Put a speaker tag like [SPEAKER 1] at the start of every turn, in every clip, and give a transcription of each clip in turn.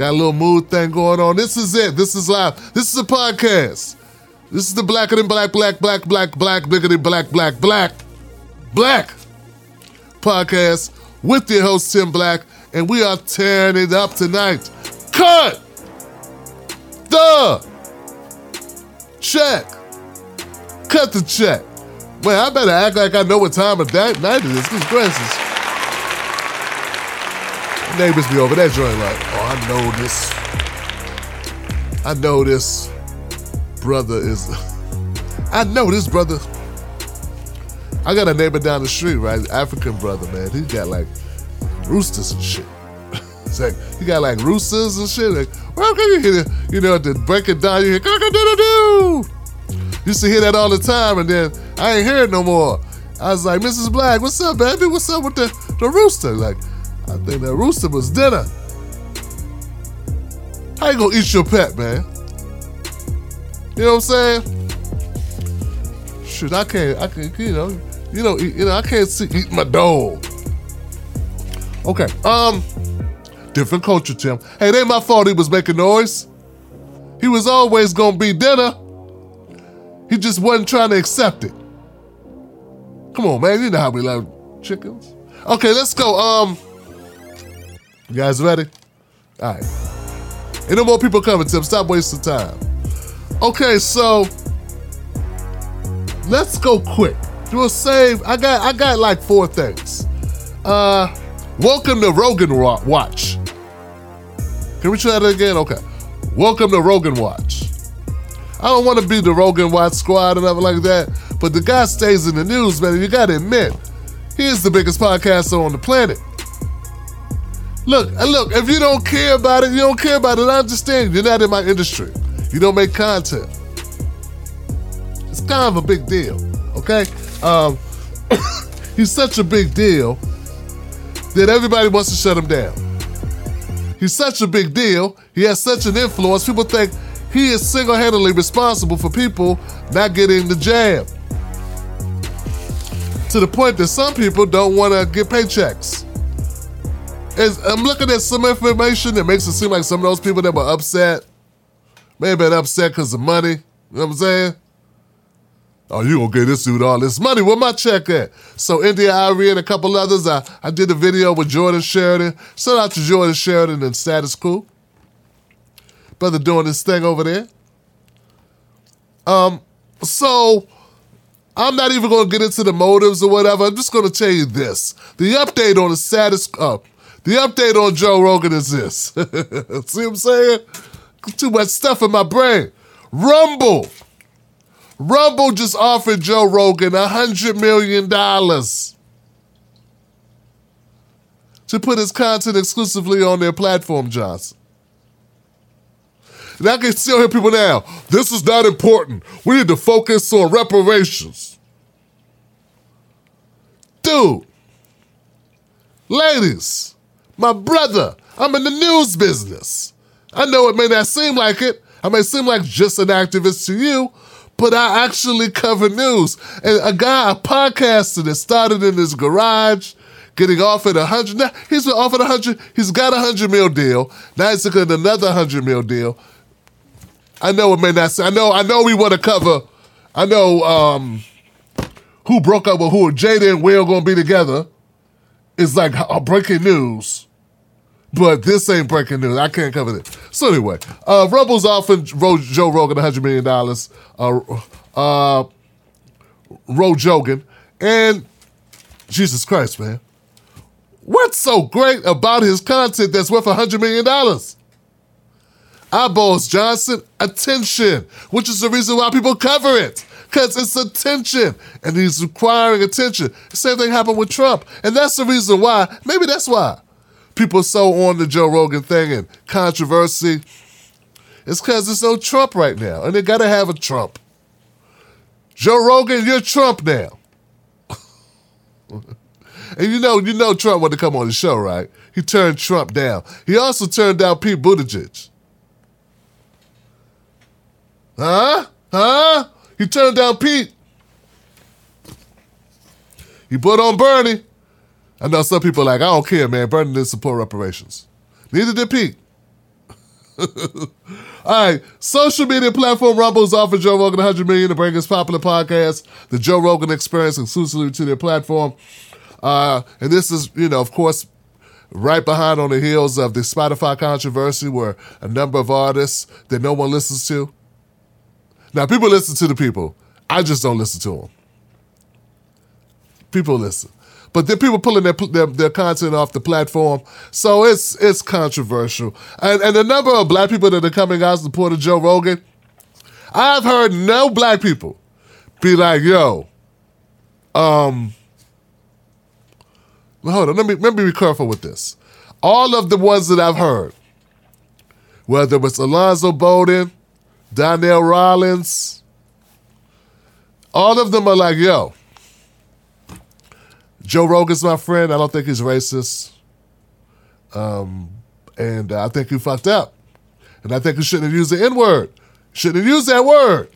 [SPEAKER 1] Got a little mood thing going on. This is it. This is live. This is a podcast. This is the blacker than black, black, black, black, black, bigger than black, black, black, black podcast with your host Tim Black, and we are tearing it up tonight. Cut the check. Cut the check. Man, I better act like I know what time of day, night it is. Goodness gracious. Neighbors be over that joint like, oh, I know this. I know this brother is. I know this brother. I got a neighbor down the street, right? African brother, man. He got like roosters and shit. it's like he got like roosters and shit. Like, well, can you hear it? You know, to break it down, you hear cock-a-doodle-doo. Used to hear that all the time, and then I ain't hear it no more. I was like, Mrs. Black, what's up, baby? What's up with the, the rooster? Like, I think that rooster was dinner. How you gonna eat your pet, man? You know what I'm saying? Shoot, I can't, I can't. you know, you know, you know, I can't see eat my dog. Okay, um, different culture, Tim. Hey, it ain't my fault he was making noise. He was always gonna be dinner. He just wasn't trying to accept it. Come on, man. You know how we love chickens. Okay, let's go. Um, you guys ready? All right. Ain't no more people coming, Tim. Stop wasting time. Okay, so let's go quick. Do a save. I got I got like four things. Uh, welcome to Rogan Watch. Can we try that again? Okay. Welcome to Rogan Watch. I don't want to be the Rogan Watch squad or nothing like that, but the guy stays in the news, man. You got to admit, he is the biggest podcaster on the planet. Look, uh, look, if you don't care about it, you don't care about it. I understand. You're not in my industry. You don't make content. It's kind of a big deal, okay? Um, he's such a big deal that everybody wants to shut him down. He's such a big deal. He has such an influence. People think he is single-handedly responsible for people not getting the jab. To the point that some people don't want to get paychecks. I'm looking at some information that makes it seem like some of those people that were upset may have been upset because of money. You know what I'm saying? Oh, you gonna get this dude all this money? Where my check at? So India Arie and a couple others, I, I did a video with Jordan Sheridan. Shout out to Jordan Sheridan and Status Quo. Brother doing this thing over there. Um, so I'm not even gonna get into the motives or whatever. I'm just gonna tell you this. The update on the status uh, the update on Joe Rogan is this. See what I'm saying? Too much stuff in my brain. Rumble. Rumble just offered Joe Rogan a hundred million dollars to put his content exclusively on their platform, Johnson. And I can still hear people now. This is not important. We need to focus on reparations. Dude, ladies, my brother, I'm in the news business. I know it may not seem like it. I may seem like just an activist to you, but I actually cover news. And a guy, a podcaster that started in his garage, getting offered a hundred. Now he's been offered a hundred. He's got a hundred mil deal. Now he's looking at another hundred mil deal. I know it may not. I know. I know we want to cover. I know um, who broke up with who. Jada and Will gonna be together. It's like uh, breaking news. But this ain't breaking news. I can't cover this. So anyway, uh, Rumble's offering Joe Rogan $100 million. Uh, uh, Ro Jogan. And Jesus Christ, man. What's so great about his content that's worth $100 million? Eyeballs, Johnson, attention, which is the reason why people cover it. Because it's attention. And he's requiring attention. Same thing happened with Trump. And that's the reason why, maybe that's why people so on the Joe Rogan thing and controversy. It's because there's no Trump right now, and they got to have a Trump. Joe Rogan, you're Trump now. and you know, you know Trump wanted to come on the show, right? He turned Trump down. He also turned down Pete Buttigieg. Huh? Huh? He turned down Pete. He put on Bernie. I know some people are like, I don't care, man. Bernie didn't support reparations. Neither did Pete. All right, social media platform Rumble's offered Joe Rogan 100 million to bring his popular podcast, the Joe Rogan Experience, exclusively to their platform. Uh, and this is, you know, of course, right behind on the heels of the Spotify controversy, where a number of artists that no one listens to. Now, people listen to the people. I just don't listen to them. People listen, but then people pulling their, their their content off the platform, so it's it's controversial. And and the number of black people that are coming out to support Joe Rogan, I've heard no black people be like, "Yo, um." Hold on, let me let me be careful with this. All of the ones that I've heard, whether it was Alonzo Bodden, Donnell Rawlings, all of them are like, yo, Joe Rogan's my friend. I don't think he's racist. Um, and I think he fucked up. And I think he shouldn't have used the N word. Shouldn't have used that word.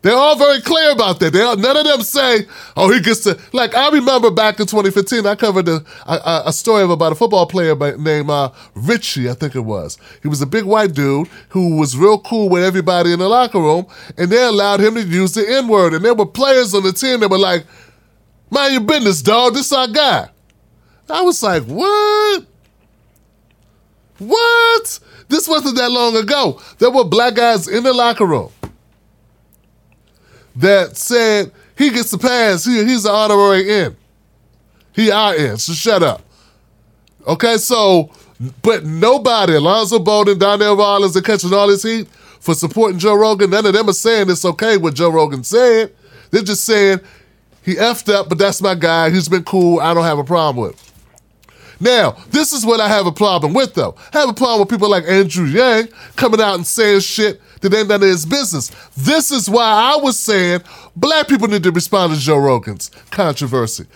[SPEAKER 1] They're all very clear about that. They all, none of them say, "Oh, he gets to." Like I remember back in 2015, I covered a, a, a story about a football player by, named uh, Richie, I think it was. He was a big white dude who was real cool with everybody in the locker room, and they allowed him to use the N word. And there were players on the team that were like, "Mind your business, dog. This our guy." I was like, "What? What?" This wasn't that long ago. There were black guys in the locker room that said he gets the pass. He, he's an honorary in. He our N, so shut up. Okay, so, but nobody, Alonzo Bodden, Donnell Rawlings, are catching all this heat for supporting Joe Rogan. None of them are saying it's okay what Joe Rogan said. They're just saying he effed up, but that's my guy. He's been cool. I don't have a problem with. Now, this is what I have a problem with, though. I have a problem with people like Andrew Yang coming out and saying shit that ain't none of his business. This is why I was saying black people need to respond to Joe Rogan's controversy.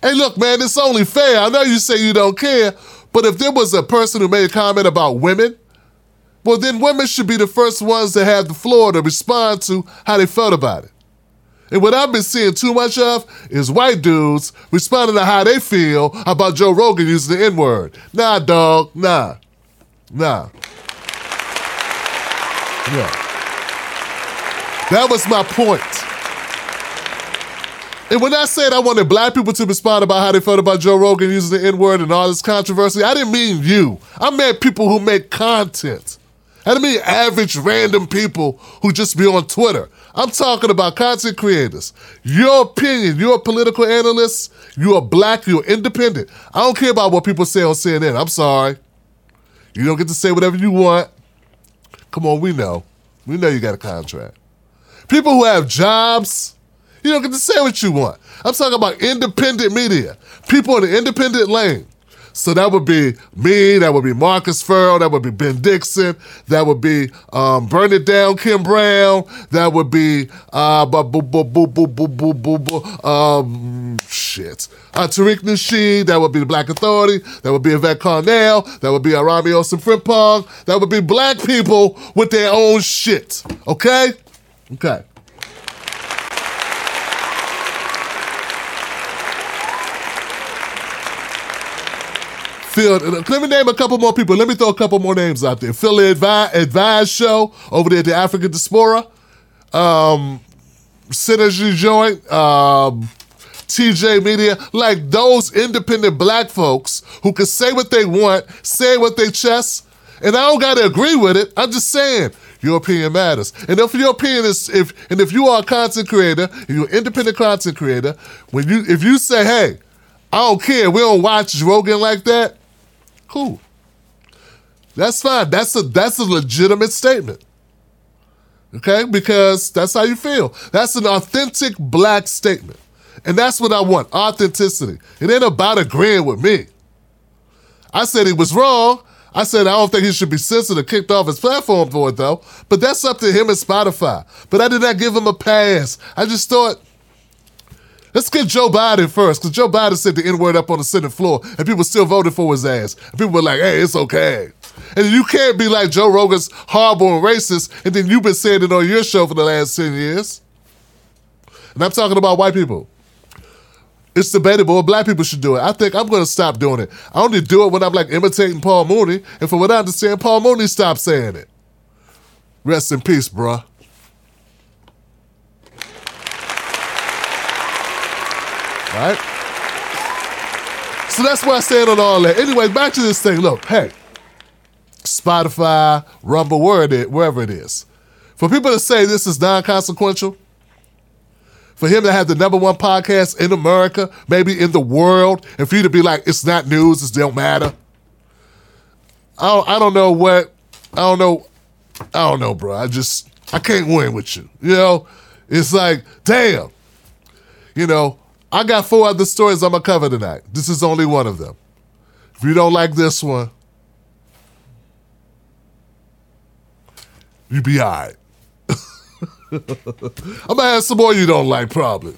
[SPEAKER 1] Hey, look, man, it's only fair. I know you say you don't care, but if there was a person who made a comment about women, well, then women should be the first ones to have the floor to respond to how they felt about it. And what I've been seeing too much of is white dudes responding to how they feel about Joe Rogan using the N word. Nah, dog, nah, nah. Yeah. That was my point. And when I said I wanted black people to respond about how they felt about Joe Rogan using the N word and all this controversy, I didn't mean you. I meant people who make content. I didn't mean average random people who just be on Twitter. I'm talking about content creators. Your opinion, you're a political analyst, you're black, you're independent. I don't care about what people say on CNN. I'm sorry. You don't get to say whatever you want. Come on, we know. We know you got a contract. People who have jobs, you don't get to say what you want. I'm talking about independent media, people in the independent lane. So that would be me, that would be Marcus Farrell, that would be Ben Dixon, that would be um, Burn It Down Kim Brown, that would be uh, bu- bu- bu- bu- bu- bu- bu- bu- um, shit. Uh, Tariq Nasheed, that would be the Black Authority, that would be Yvette Carnell, that would be Arami Olsen Frimpong, that would be black people with their own shit. Okay? Okay. Phil, let me name a couple more people. Let me throw a couple more names out there. Philly Advise, Advise Show over there at the African Diaspora. Um, Synergy Joint. Um, TJ Media, like those independent black folks who can say what they want, say what they chest, and I don't gotta agree with it. I'm just saying your opinion matters. And if your opinion is if and if you are a content creator, you're an independent content creator, when you if you say, hey, I don't care, we don't watch Rogan like that, cool. That's fine. That's a that's a legitimate statement. Okay? Because that's how you feel. That's an authentic black statement. And that's what I want authenticity. It ain't about agreeing with me. I said he was wrong. I said I don't think he should be censored or kicked off his platform for it, though. But that's up to him and Spotify. But I did not give him a pass. I just thought, let's get Joe Biden first, because Joe Biden said the N word up on the Senate floor, and people still voted for his ass. And people were like, hey, it's okay. And you can't be like Joe Rogan's horrible racist, and then you've been saying it on your show for the last 10 years. And I'm talking about white people. it's debatable black people should do it. I think I'm going to stop doing it. I only do it when I'm like imitating Paul Mooney, and from what I understand, Paul Mooney stopped saying it. Rest in peace, bruh. Right? So that's why I stand on all that. Anyway, back to this thing. Look, hey, Spotify, Rumble, wherever it, wherever it is. For people to say this is non-consequential, for him to have the number one podcast in America, maybe in the world, and for you to be like, it's not news, it don't matter. I don't, I don't know what, I don't know, I don't know, bro. I just, I can't win with you. You know, it's like, damn. You know, I got four other stories I'm gonna cover tonight. This is only one of them. If you don't like this one, you be all right. I'm gonna ask some more you don't like, probably.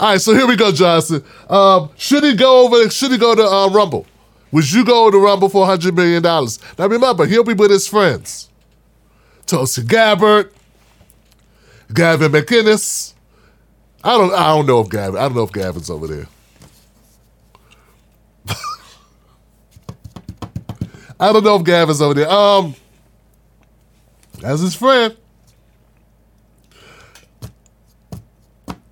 [SPEAKER 1] All right, so here we go, Johnson. Um, should he go over? Should he go to uh, Rumble? Would you go to Rumble for hundred million dollars? Now remember, he'll be with his friends: Tulsi Gabbard, Gavin McInnes. I don't. I don't know if Gavin. I don't know if Gavin's over there. I don't know if Gavin's over there. Um, as his friend.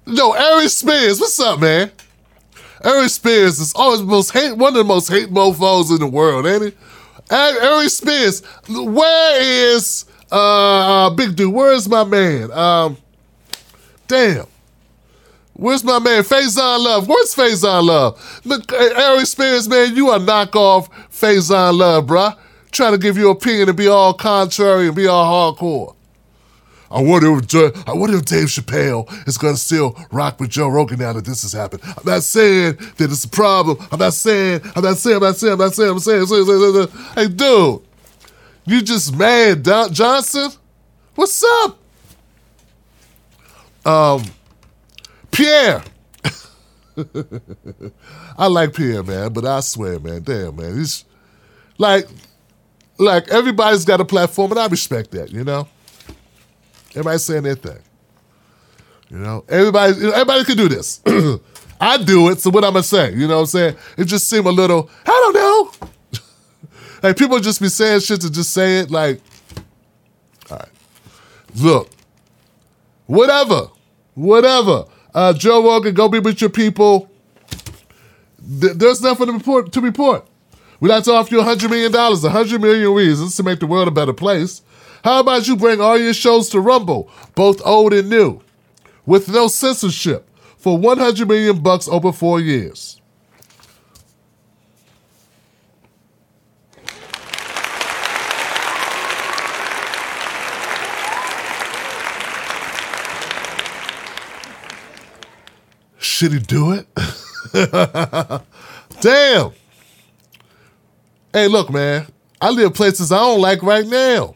[SPEAKER 1] Yo, Ari Spears, what's up, man? Ari Spears is always most hate, one of the most hate mofos in the world, ain't he? Ari Spears, where is uh, uh Big Dude? Where's my man? Um, damn. Where's my man Faizon Love? Where's Faizon Love? Look, Ari Spears, man, you are knockoff Faizon Love, bruh. Trying to give you opinion and be all contrary and be all hardcore. I wonder if I wonder if Dave Chappelle is gonna still rock with Joe Rogan now that this has happened. I'm not saying that it's a problem. I'm not saying. I'm not saying. I'm not saying. I'm not saying. I'm saying. I'm saying, I'm saying, I'm saying. Hey, dude, you just mad, Don Johnson? What's up? Um, Pierre. I like Pierre, man, but I swear, man, damn, man, he's like, like everybody's got a platform, and I respect that, you know. Everybody's saying their thing. You know, everybody, everybody can do this. I do it, so what I'm gonna say? You know what I'm saying? It just seemed a little, I don't know. like people just be saying shit to just say it. Like, all right, look, whatever, whatever. Uh, Joe Rogan, go be with your people. Th- there's nothing to report. To report. We'd like to offer you $100 million, 100 million reasons to make the world a better place. How about you bring all your shows to Rumble, both old and new, with no censorship, for 100 million bucks over four years? Should he do it? Damn. Hey, look, man. I live places I don't like right now.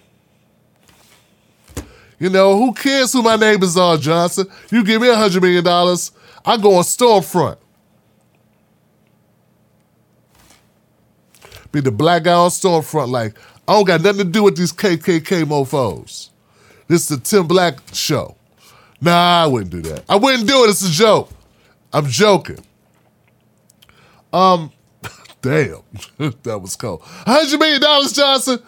[SPEAKER 1] You know, who cares who my neighbors are, Johnson? You give me a hundred million dollars, I go on Stormfront. Be the black guy on Stormfront, like, I don't got nothing to do with these KKK mofos. This is the Tim Black show. Nah, I wouldn't do that. I wouldn't do it. It's a joke. I'm joking. Um, damn, that was cold. Hundred million dollars, Johnson.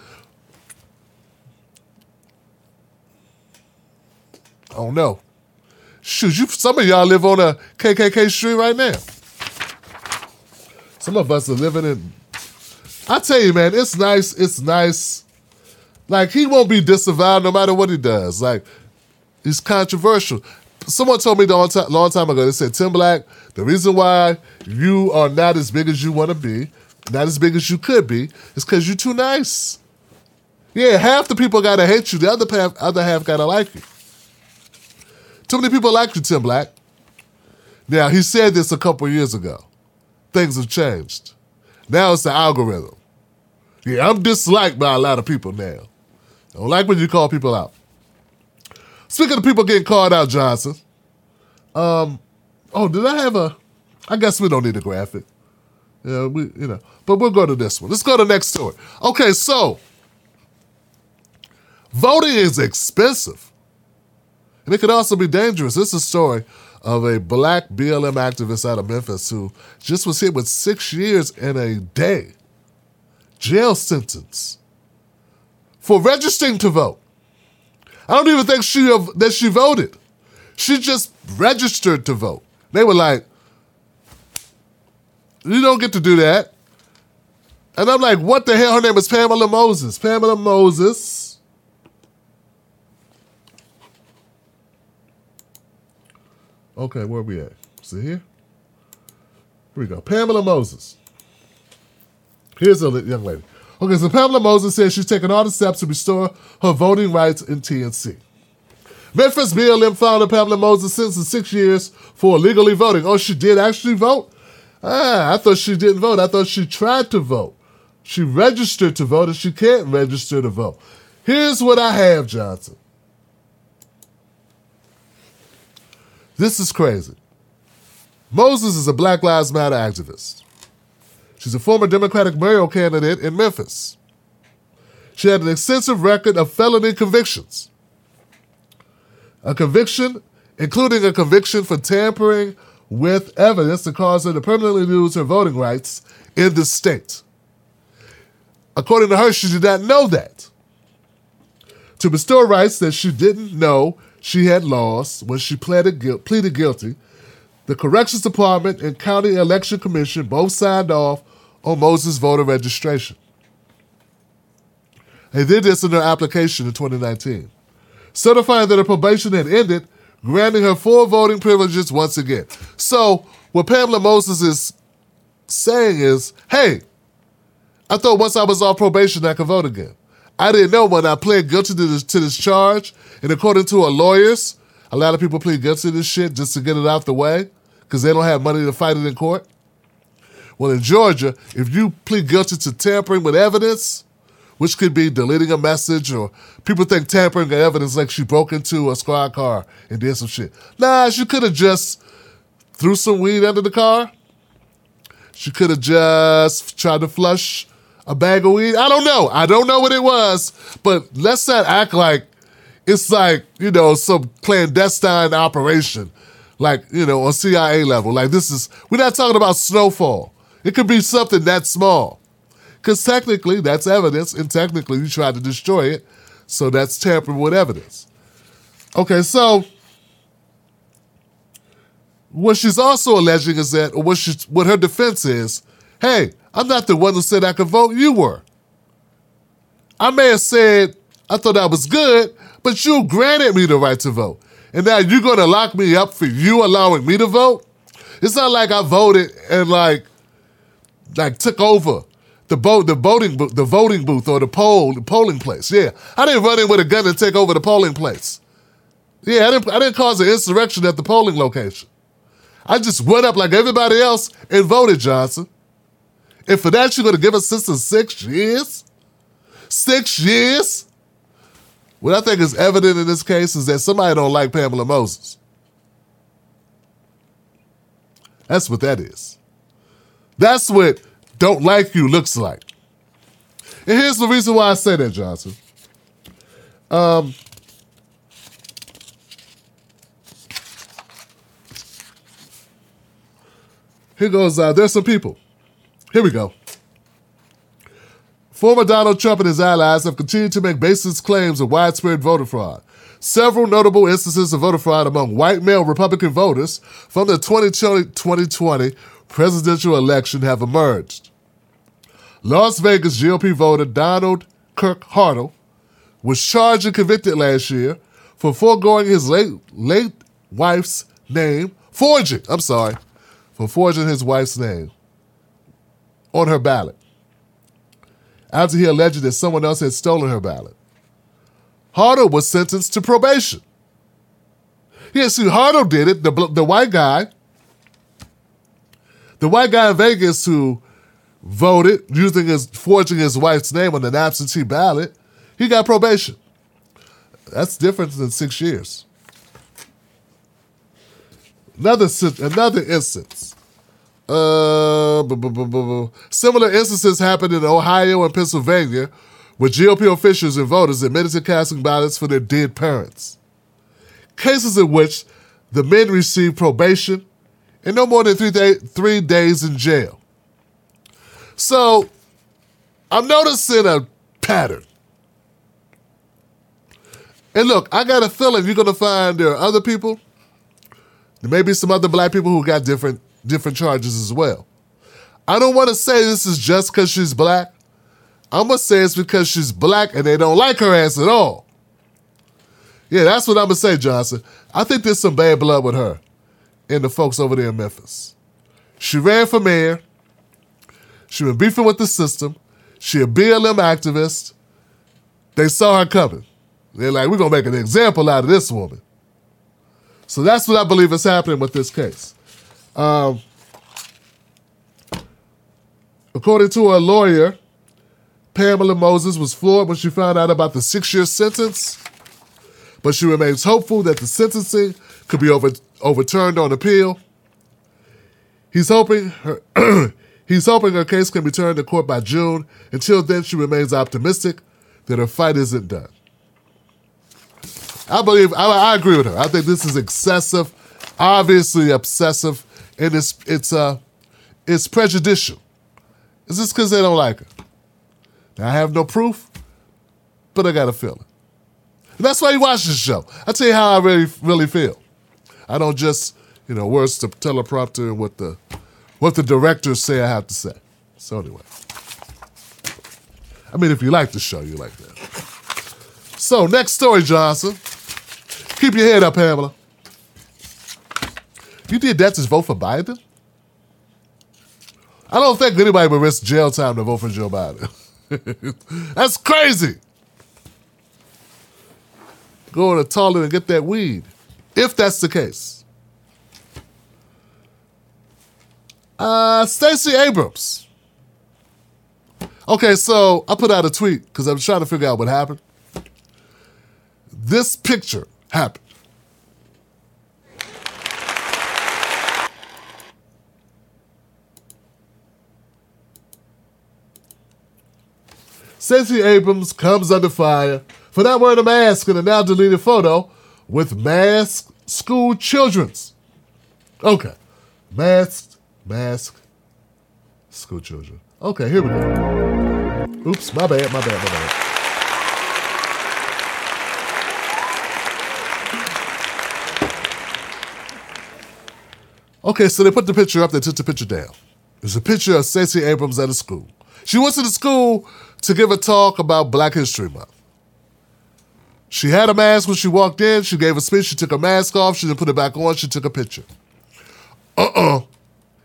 [SPEAKER 1] I don't know. Shoot, you. Some of y'all live on a KKK street right now. Some of us are living in. I tell you, man, it's nice. It's nice. Like he won't be disavowed no matter what he does. Like he's controversial someone told me a long time, long time ago, they said, Tim Black, the reason why you are not as big as you want to be, not as big as you could be, is because you're too nice. Yeah, half the people gotta hate you, the other half, other half gotta like you. Too many people like you, Tim Black. Now, he said this a couple years ago. Things have changed. Now it's the algorithm. Yeah, I'm disliked by a lot of people now. I don't like when you call people out. Speaking of people getting called out, Johnson. Um, oh, did I have a? I guess we don't need a graphic. Yeah, we you know, but we'll go to this one. Let's go to the next story. Okay, so voting is expensive, and it could also be dangerous. This is a story of a black BLM activist out of Memphis who just was hit with six years in a day jail sentence for registering to vote. I don't even think she that she voted. She just registered to vote. They were like, "You don't get to do that." And I'm like, "What the hell?" Her name is Pamela Moses. Pamela Moses. Okay, where we at? See here? Here we go. Pamela Moses. Here's a young lady. Okay, so Pamela Moses says she's taken all the steps to restore her voting rights in TNC. Memphis BLM founder Pamela Moses sentenced six years for illegally voting. Oh, she did actually vote? Ah, I thought she didn't vote. I thought she tried to vote. She registered to vote and she can't register to vote. Here's what I have, Johnson. This is crazy. Moses is a Black Lives Matter activist. She's a former Democratic mayoral candidate in Memphis. She had an extensive record of felony convictions. A conviction, including a conviction for tampering with evidence that caused her to permanently lose her voting rights in the state. According to her, she did not know that. To bestow rights that she didn't know she had lost when she pleaded, pleaded guilty, the Corrections Department and County Election Commission both signed off on Moses' voter registration. They did this in their application in 2019, certifying that her probation had ended, granting her full voting privileges once again. So, what Pamela Moses is saying is, hey, I thought once I was off probation, I could vote again. I didn't know when I pled guilty to this, to this charge, and according to our lawyers, a lot of people plead guilty to this shit just to get it out the way because they don't have money to fight it in court. Well, in Georgia, if you plead guilty to tampering with evidence, which could be deleting a message or people think tampering with evidence like she broke into a squad car and did some shit. Nah, she could have just threw some weed under the car. She could have just tried to flush a bag of weed. I don't know. I don't know what it was, but let's not act like it's like, you know, some clandestine operation, like, you know, on CIA level. Like, this is, we're not talking about snowfall. It could be something that small. Because technically, that's evidence, and technically, you tried to destroy it. So that's tampering with evidence. Okay, so what she's also alleging is that, or what, she, what her defense is, hey, I'm not the one who said I could vote, you were. I may have said I thought that was good, but you granted me the right to vote. And now you're to lock me up for you allowing me to vote? It's not like I voted and like like took over the boat, the voting, the voting booth or the poll, the polling place. Yeah, I didn't run in with a gun and take over the polling place. Yeah, I didn't, I didn't cause an insurrection at the polling location. I just went up like everybody else and voted Johnson. And for that, you're going to give a sister six years? Six years? What I think is evident in this case is that somebody don't like Pamela Moses. That's what that is. That's what don't like you looks like. And here's the reason why I say that, Johnson. Um, here goes, uh, there's some people. Here we go. Former Donald Trump and his allies have continued to make baseless claims of widespread voter fraud. Several notable instances of voter fraud among white male Republican voters from the 2020 presidential election have emerged. Las Vegas GOP voter Donald Kirk Hartle was charged and convicted last year for foregoing his late, late wife's name, forging, I'm sorry, for forging his wife's name on her ballot after he alleged that someone else had stolen her ballot. Hartle was sentenced to probation. Yeah, see, Hartle did it, the, the white guy the white guy in Vegas who voted using his forging his wife's name on an absentee ballot, he got probation. That's different than six years. Another another instance. Uh, similar instances happened in Ohio and Pennsylvania, where GOP officials and voters admitted to casting ballots for their dead parents. Cases in which The men received probation and no more than three, day, three days in jail. So I'm noticing a pattern. And look, I got a feeling you're to find there are other people. There may be some other black people who got different different charges as well. I don't want to say this is just because she's black. I'm to say it's because she's black and they don't like her ass at all. Yeah, that's what I'm to say, Johnson. I think there's some bad blood with her and the folks over there in Memphis. She ran for mayor. She been beefing with the system. She a BLM activist. They saw her coming. They're like, we're gonna make an example out of this woman. So that's what I believe is happening with this case. Um, according to her lawyer, Pamela Moses was floored when she found out about the six-year sentence, but she remains hopeful that the sentencing could be over, overturned on appeal. He's hoping her he's hoping her case can be turned to court by June. Until then, she remains optimistic that her fight isn't done. I believe I, I agree with her. I think this is excessive, obviously obsessive, and it's it's uh it's prejudicial. Is this because they don't like her? Now, I have no proof, but I got a feeling. And that's why you watch this show. I tell you how I really really feel. I don't just, you know, words to teleprompter and what the what the directors say I have to say. So anyway. I mean, if you like the show, you like that. So next story, Johnson. Keep your head up, Pamela. You did that to vote for Biden? I don't think anybody would risk jail time to vote for Joe Biden. That's crazy. Go to the toilet and get that weed if that's the case. Uh, Stacey Abrams. Okay, so I put out a tweet because I'm trying to figure out what happened. This picture happened. Stacey Abrams comes under fire for not wearing a mask in a now deleted photo with masked school children's. Okay. Masked, mask, school children. Okay, here we go. Oops, my bad, my bad, my bad. Okay, so they put the picture up, they took the picture down. There's a picture of Stacey Abrams at a school. She went to the school to give a talk about Black History Month. She had a mask when she walked in. She gave a speech. She took her mask off. She didn't put it back on. She took a picture. Uh uh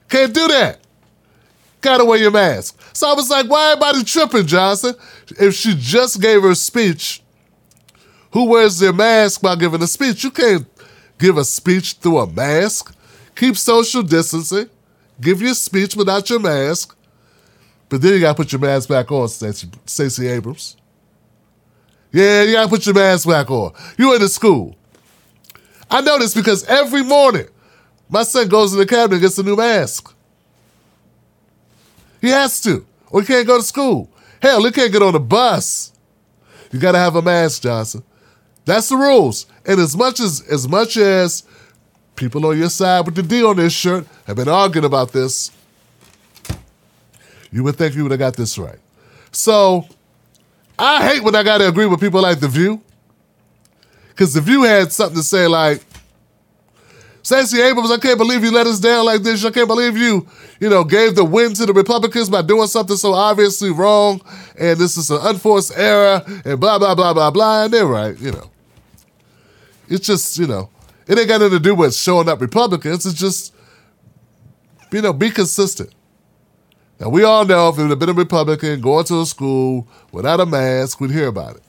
[SPEAKER 1] Can't do that. Gotta wear your mask. So I was like, why everybody tripping, Johnson? If she just gave her speech, who wears their mask while giving a speech? You can't give a speech through a mask. Keep social distancing. Give your speech without your mask. But then you gotta put your mask back on, Stacey Abrams. Yeah, you gotta put your mask back on. You in the school. I know this because every morning my son goes to the cabinet and gets a new mask. He has to, or he can't go to school. Hell, he can't get on the bus. You gotta have a mask, Johnson. That's the rules. And as much as as much as people on your side with the D on this shirt have been arguing about this, you would think you would have got this right. So I hate when I got to agree with people like The View. Because The View had something to say like, Stacey Abrams, I can't believe you let us down like this. I can't believe you, you know, gave the win to the Republicans by doing something so obviously wrong. And this is an unforced error and blah, blah, blah, blah, blah. And they're right, you know. It's just, you know, it ain't got nothing to do with showing up Republicans. It's just, you know, be consistent. Now, we all know if it had been a Republican going to a school without a mask, we'd hear about it.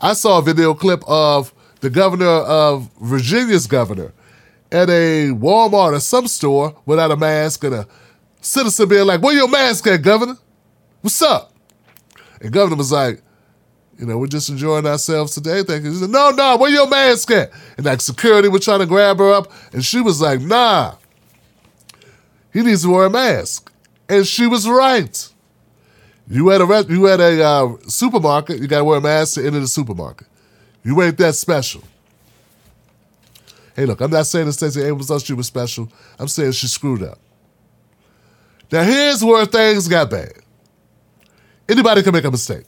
[SPEAKER 1] I saw a video clip of the governor of Virginia's governor at a Walmart or some store without a mask and a citizen being like, Where your mask at, governor? What's up? And governor was like, you know, we're just enjoying ourselves today. Thank you. Said, no, no, where your mask at? And like security was trying to grab her up, and she was like, nah. He needs to wear a mask and she was right. You at a you at a uh, supermarket, you got to wear a mask to enter the supermarket. You ain't that special. Hey, look, I'm not saying that Stacey Abrams thought she was special. I'm saying she screwed up. Now, here's where things got bad. Anybody can make a mistake.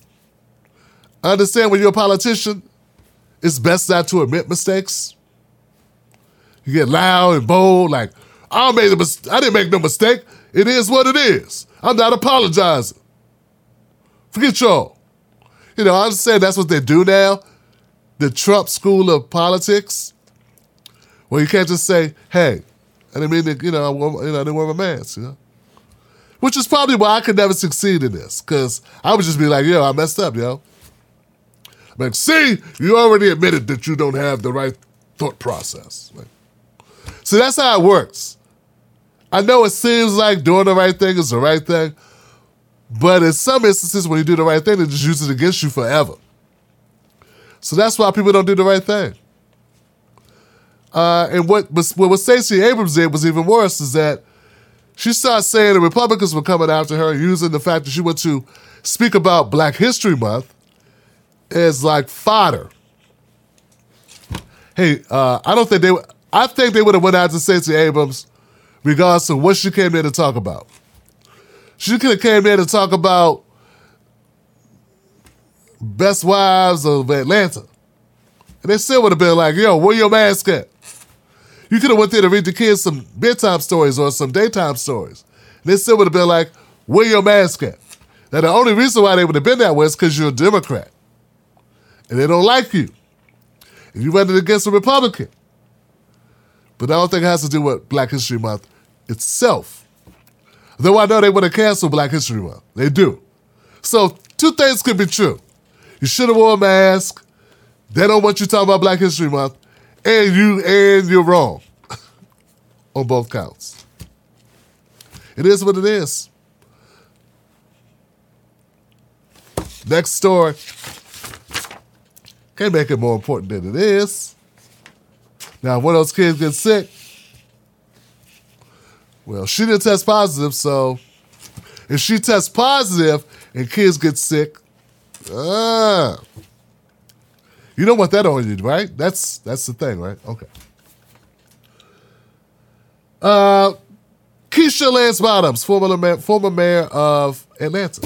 [SPEAKER 1] I understand when you're a politician, it's best not to admit mistakes. You get loud and bold, like, I made a mis- I didn't make no mistake. It is what it is. I'm not apologizing. Forget y'all. You know, I understand that's what they do now. The Trump school of politics. Well, you can't just say, "Hey," I didn't mean to, you know, I, wore- you know, I didn't wear my mask, you know. Which is probably why I could never succeed in this, because I would just be like, "Yo, I messed up, yo." Like, see, you already admitted that you don't have the right thought process. Like, so that's how it works. I know it seems like doing the right thing is the right thing, but in some instances, when you do the right thing, they just use it against you forever. So that's why people don't do the right thing. Uh, and what what Stacey Abrams did was even worse. Is that she started saying the Republicans were coming after her, using the fact that she went to speak about Black History Month as like fodder. Hey, uh, I don't think they. I think they would have went after Stacey Abrams, regardless to what she came in to talk about. She could have came in to talk about best wives of Atlanta. And they still would have been like, yo, where your mask at? You could have went there to read the kids some bedtime stories or some daytime stories. And they still would have been like, where your mask at? Now, the only reason why they would have been that way is because you're a Democrat. And they don't like you. And you running against a Republican. But I don't think it has to do with Black History Month itself. Though I know they want to cancel Black History Month. They do. So two things could be true. You should have worn a mask. They don't want you talking about Black History Month, and you and you're wrong on both counts. It is what it is. Next story. Can't make it more important than it is. Now, if one of those kids gets sick, well, she didn't test positive, so if she tests positive and kids get sick, ah, you don't want that on you, right? That's that's the thing, right? Okay. Uh, Keisha Lance Bottoms, former ma- former mayor of Atlanta.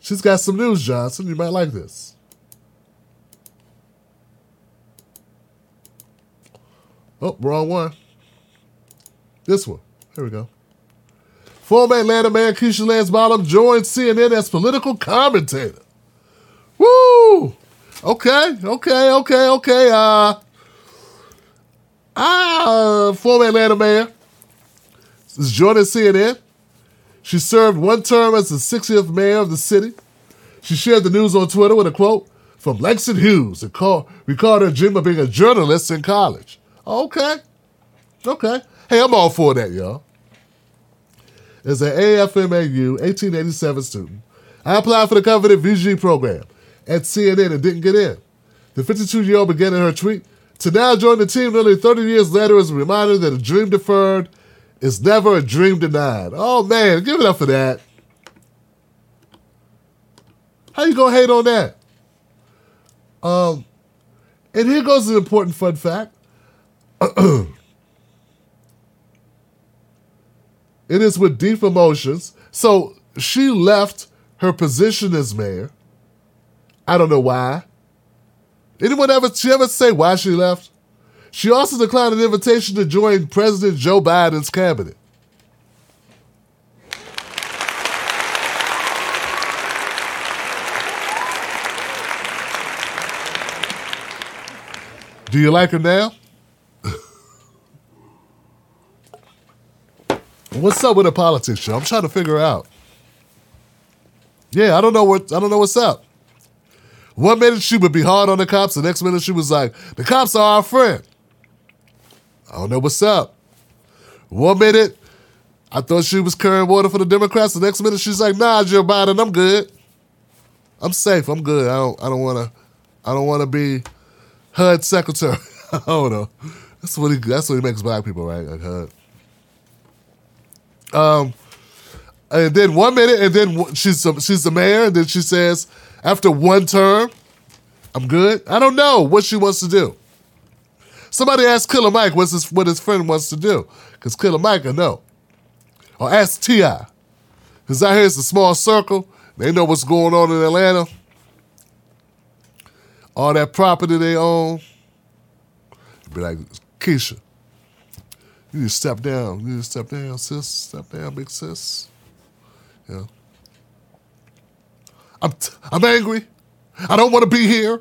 [SPEAKER 1] She's got some news, Johnson. You might like this. Oh, wrong one. This one. Here we go. Former Atlanta mayor Keisha Lance Bottom joined CNN as political commentator. Woo! Okay, okay, okay, okay. Uh, ah, former Atlanta mayor is joining CNN. She served one term as the 60th mayor of the city. She shared the news on Twitter with a quote from Langston Hughes and call, recalled her dream of being a journalist in college. Okay, okay. Hey, I'm all for that, y'all. As an FAMU 1887 student, I applied for the coveted VJ program at CNN and didn't get in. The 52 year old began in her tweet to now join the team nearly 30 years later is a reminder that a dream deferred is never a dream denied. Oh man, give it up for that. How you gonna hate on that? Um, and here goes an important fun fact. It is with deep emotions. So she left her position as mayor. I don't know why. Anyone ever she ever say why she left? She also declined an invitation to join President Joe Biden's cabinet. Do you like her now? What's up with the politics show? I'm trying to figure out. Yeah, I don't know what I don't know what's up. One minute she would be hard on the cops, the next minute she was like, "The cops are our friend." I don't know what's up. One minute I thought she was carrying water for the Democrats. The next minute she's like, "Nah, Joe Biden, I'm good. I'm safe. I'm good. I don't. I don't want to. I don't want to be HUD secretary. I don't know. That's what he. That's what he makes black people, right? Like HUD. Um, and then one minute, and then she's the, she's the mayor, and then she says, after one term, I'm good. I don't know what she wants to do. Somebody ask Killer Mike what's his, what his friend wants to do, because Killer Mike will know. Or ask T.I. Because out here it's a small circle. They know what's going on in Atlanta. All that property they own. Be like, Keisha, you need to step down. You need to step down, sis. Step down, big sis. Yeah. I'm, t- I'm angry. I don't want to be here.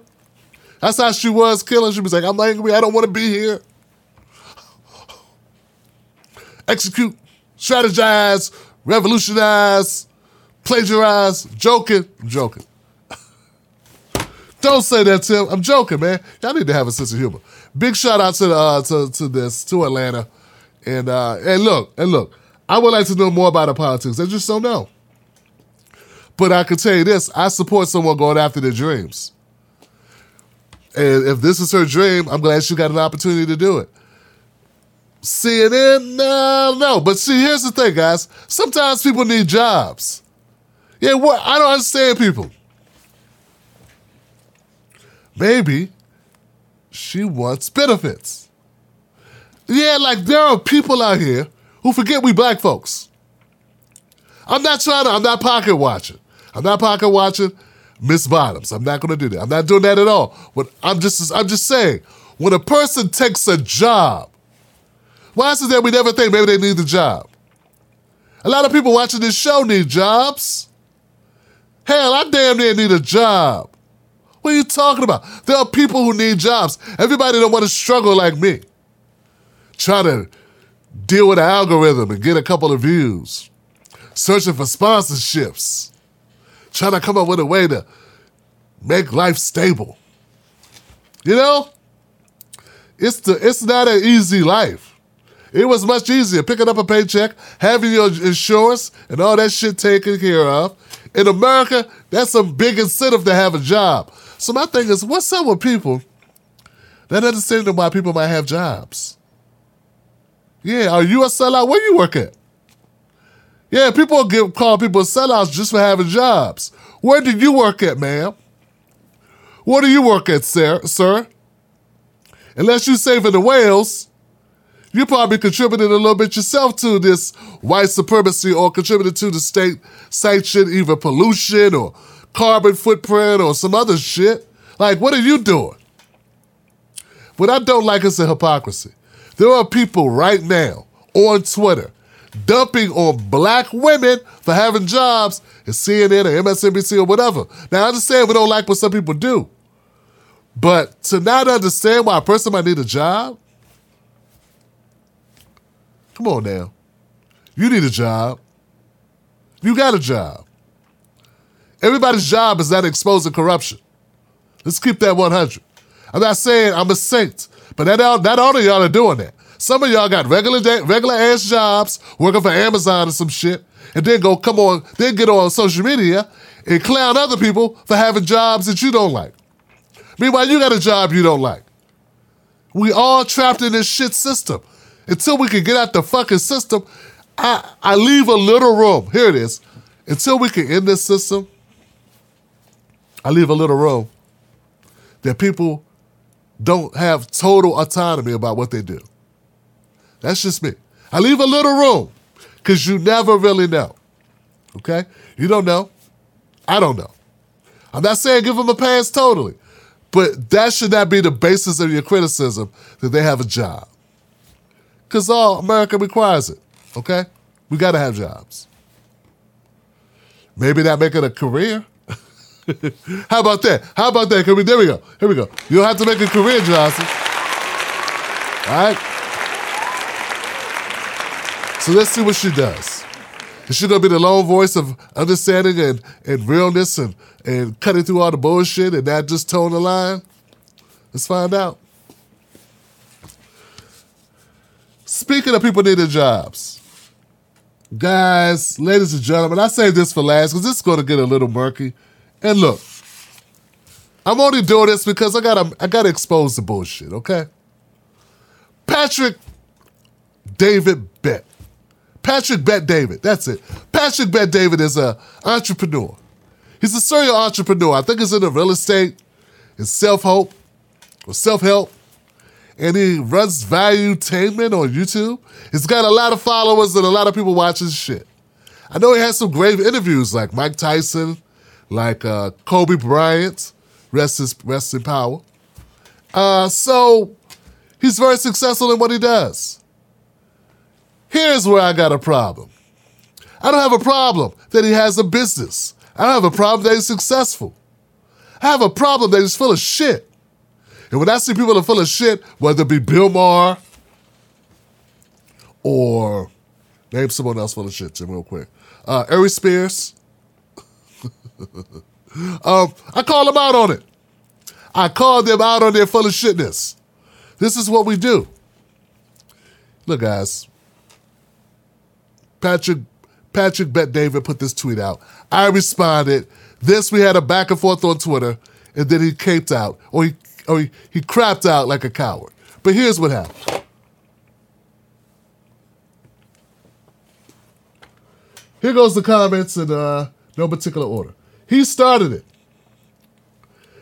[SPEAKER 1] That's how she was killing. She was like, I'm angry. I don't want to be here. Execute, strategize, revolutionize, plagiarize, joking. I'm joking. don't say that, Tim. I'm joking, man. Y'all need to have a sense of humor. Big shout out to uh, to, to this to Atlanta, and uh, and look and look. I would like to know more about the politics. I just don't know. But I can tell you this: I support someone going after their dreams. And if this is her dream, I'm glad she got an opportunity to do it. CNN, no, no. But see, here's the thing, guys. Sometimes people need jobs. Yeah, what? I don't understand people. Maybe she wants benefits. Yeah, like there are people out here who forget we black folks. I'm not trying to, I'm not pocket watching. I'm not pocket watching Miss Bottoms. I'm not going to do that. I'm not doing that at all. But I'm just, I'm just saying, when a person takes a job, why is it that we never think maybe they need the job? A lot of people watching this show need jobs. Hell, I damn near need a job. What are you talking about? There are people who need jobs. Everybody don't want to struggle like me. Try to deal with the algorithm and get a couple of views. Searching for sponsorships. Trying to come up with a way to make life stable. You know? It's the it's not an easy life. It was much easier picking up a paycheck, having your insurance and all that shit taken care of. In America, that's a big incentive to have a job. So my thing is, what's up with people that understand why people might have jobs? Yeah, are you a sellout? Where you work at? Yeah, people get call people sellouts just for having jobs. Where do you work at, ma'am? Where do you work at, sir? Sir? Unless you saving the whales, you probably contributed a little bit yourself to this white supremacy or contributed to the state sanctioned either pollution or carbon footprint or some other shit. Like, what are you doing? What I don't like is the hypocrisy. There are people right now on Twitter dumping on black women for having jobs at CNN or MSNBC or whatever. Now, I understand we don't like what some people do, but to not understand why a person might need a job, come on now. You need a job. You got a job. Everybody's job is not exposing corruption. Let's keep that 100. I'm not saying I'm a saint, but not all, not all of y'all are doing that. Some of y'all got regular day, regular ass jobs, working for Amazon or some shit, and then go come on, then get on social media and clown other people for having jobs that you don't like. Meanwhile, you got a job you don't like. We all trapped in this shit system. Until we can get out the fucking system, I, I leave a little room. Here it is. Until we can end this system, I leave a little room that people don't have total autonomy about what they do. That's just me. I leave a little room because you never really know. Okay? You don't know. I don't know. I'm not saying give them a pass totally, but that should not be the basis of your criticism that they have a job. Because all America requires it. Okay? We got to have jobs. Maybe not make it a career. How about that? How about that? Can we, there we go. Here we go. You don't have to make a career, Johnson. All right? So let's see what she does. Is she gonna be the lone voice of understanding and, and realness and, and cutting through all the bullshit and not just toeing the line? Let's find out. Speaking of people needing jobs, guys, ladies and gentlemen, I say this for last because this is going to get a little murky. And look, I'm only doing this because I gotta I gotta expose the bullshit, okay? Patrick David Bet. Patrick Bet David, that's it. Patrick Bet David is an entrepreneur. He's a serial entrepreneur. I think he's in the real estate, in self-help, or self-help. and he runs Valuetainment on YouTube. He's got a lot of followers and a lot of people watching shit. I know he has some great interviews like Mike Tyson, like uh, Kobe Bryant, rest, his, rest in power. Uh, so he's very successful in what he does. Here's where I got a problem. I don't have a problem that he has a business. I don't have a problem that he's successful. I have a problem that he's full of shit. And when I see people that are full of shit, whether it be Bill Maher or name someone else full of shit, Jim, real quick. Uh, Ari Spears. um, I call them out on it. I call them out on their full of shitness. This is what we do. Look, guys. Patrick Patrick Bet David put this tweet out. I responded. This we had a back and forth on Twitter, and then he caped out, or he or he, he crapped out like a coward. But here's what happened. Here goes the comments in uh, no particular order. He started it.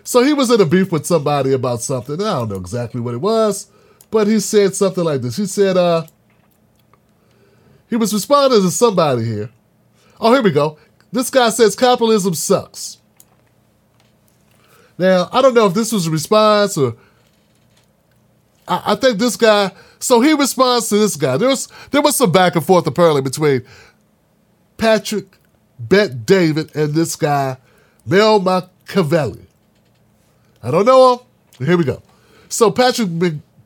[SPEAKER 1] So he was in a beef with somebody about something. I don't know exactly what it was, but he said something like this. He said, uh, he was responding to somebody here. Oh, here we go. This guy says capitalism sucks. Now, I don't know if this was a response or I, I, think this guy so he responds to this guy. There was there was some back and forth apparently between Patrick Bet David and this guy, Mel Machiavelli. I don't know him. Here we go. So Patrick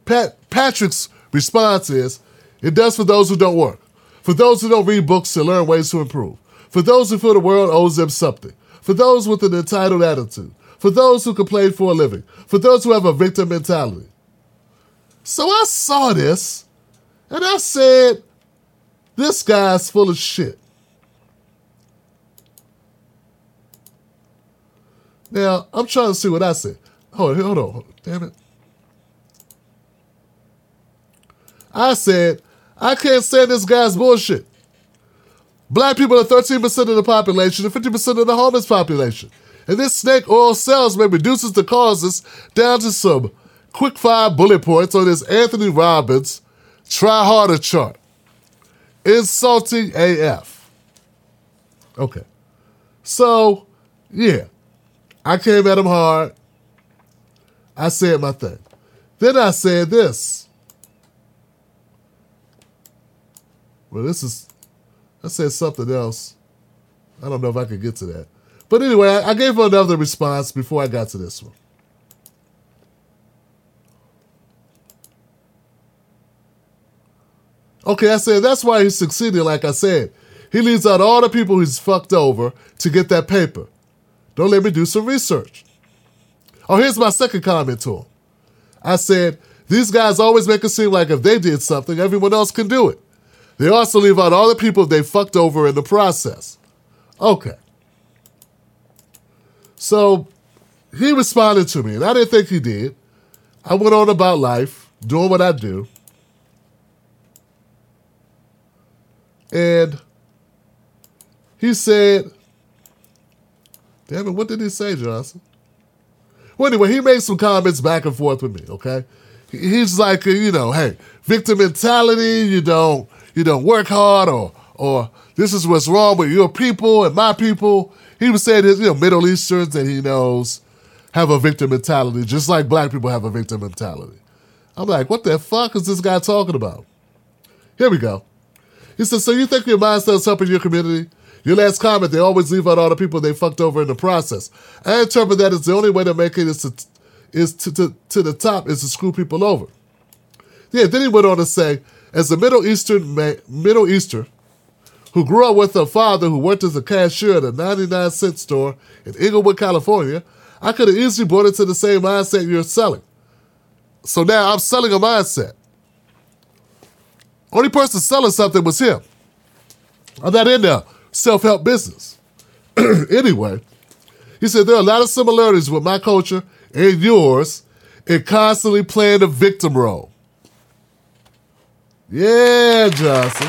[SPEAKER 1] Pat, Patrick's response is, it does for those who don't work, for those who don't read books to learn ways to improve, for those who feel the world owes them something, for those with an entitled attitude, for those who complain for a living, for those who have a victim mentality. So I saw this and I said, this guy's full of shit. Now, I'm trying to see what I said. Hold on, hold on, hold on. Damn it. I said, I can't stand this guy's bullshit. Black people are 13% of the population and 50% of the homeless population. And this snake oil salesman reduces the causes down to some quick fire bullet points on this Anthony Robbins try harder chart. Insulting AF. Okay. So, yeah. I came at him hard. I said my thing. Then I said this. Well, this is, I said something else. I don't know if I could get to that. But anyway, I, gave her another response before I got to this one. Okay, I said that's why he's succeeding, like I said. He leaves out all the people he's fucked over to get that paper. Don't let me do some research. Oh, here's my second comment to him. I said, these guys always make it seem like if they did something, everyone else can do it. They also leave out all the people they fucked over in the process. Okay. So he responded to me, and I didn't think he did. I went on about life, doing what I do. And he said, Damn it, what did he say, Johnson? Well, anyway, he made some comments back and forth with me, okay? He's like, uh, you know, hey, victim mentality, you don't, you don't work hard, or, or this is what's wrong with your people and my people. He was saying his, you know, Middle Easterns that he knows have a victim mentality, just like black people have a victim mentality. I'm like, what the fuck is this guy talking about? Here we go. He says, so you think your mindset mindset's helping your community? Your last comment, they always leave out all the people they fucked over in the process. I interpret that as the only way to make it is to, is to, to, to the top is to screw people over. Yeah, then he went on to say, as a Middle Eastern Middle Eastern who grew up with a father who worked as a cashier at a 99 cent store in Inglewood, California, I could have easily brought it to the same mindset you're selling. So now I'm selling a mindset. Only person selling something was him. I'm not in there self-help business. anyway, he said there are a lot of similarities with my culture and yours in constantly playing the victim role. Yeah, Johnson.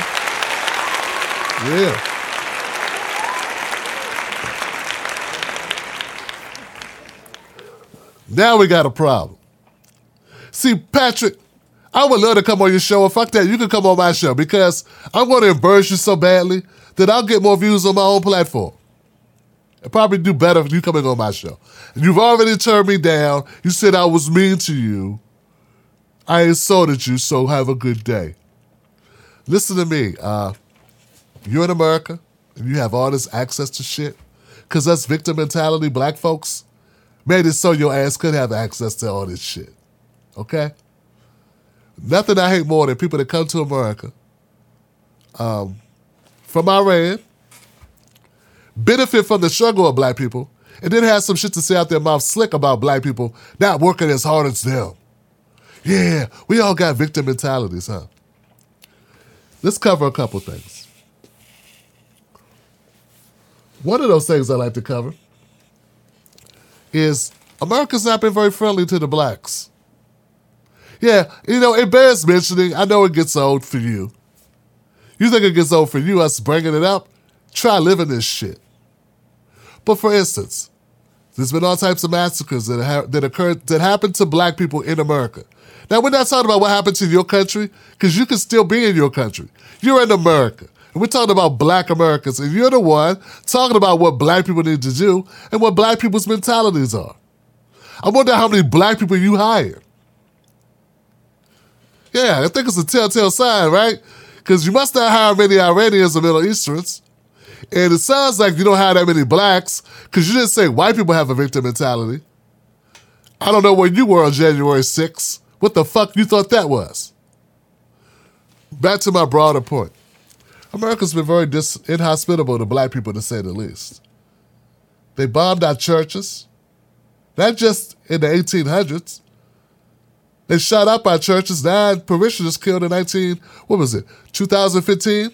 [SPEAKER 1] Yeah. Now we got a problem. See, Patrick, I would love to come on your show, and fuck that, you can come on my show because I'm going to embarrass you so badly that I'll get more views on my own platform. I'll probably do better if you coming on my show. And you've already turned me down. You said I was mean to you. I insulted you, so have a good day. Listen to me. Uh, you're in America and you have all this access to shit. Because us victim mentality black folks made it so your ass could have access to all this shit. Okay? Nothing I hate more than people that come to America um, from Iran, benefit from the struggle of black people, and then have some shit to say out their mouth slick about black people not working as hard as them. Yeah, we all got victim mentalities, huh? Let's cover a couple things. One of those things I like to cover is America's not been very friendly to the blacks. Yeah, you know, it bears mentioning. I know it gets old for you. You think it gets old for you, us bringing it up? Try living this shit. But for instance, there's been all types of massacres that, ha- that occurred that happened to black people in America. Now, we're not talking about what happened to your country, because you can still be in your country. You're in America. And we're talking about black Americans, and you're the one talking about what black people need to do and what black people's mentalities are. I wonder how many black people you hired. Yeah, I think it's a telltale sign, right? Because you must not hire many Iranians or Middle Easterns. And it sounds like you don't have that many blacks because you didn't say white people have a victim mentality. I don't know where you were on January 6th. What the fuck you thought that was? Back to my broader point. America's been very dis- inhospitable to black people, to say the least. They bombed our churches, not just in the 1800s. They shot up our churches. Nine parishioners killed in 19, what was it, 2015?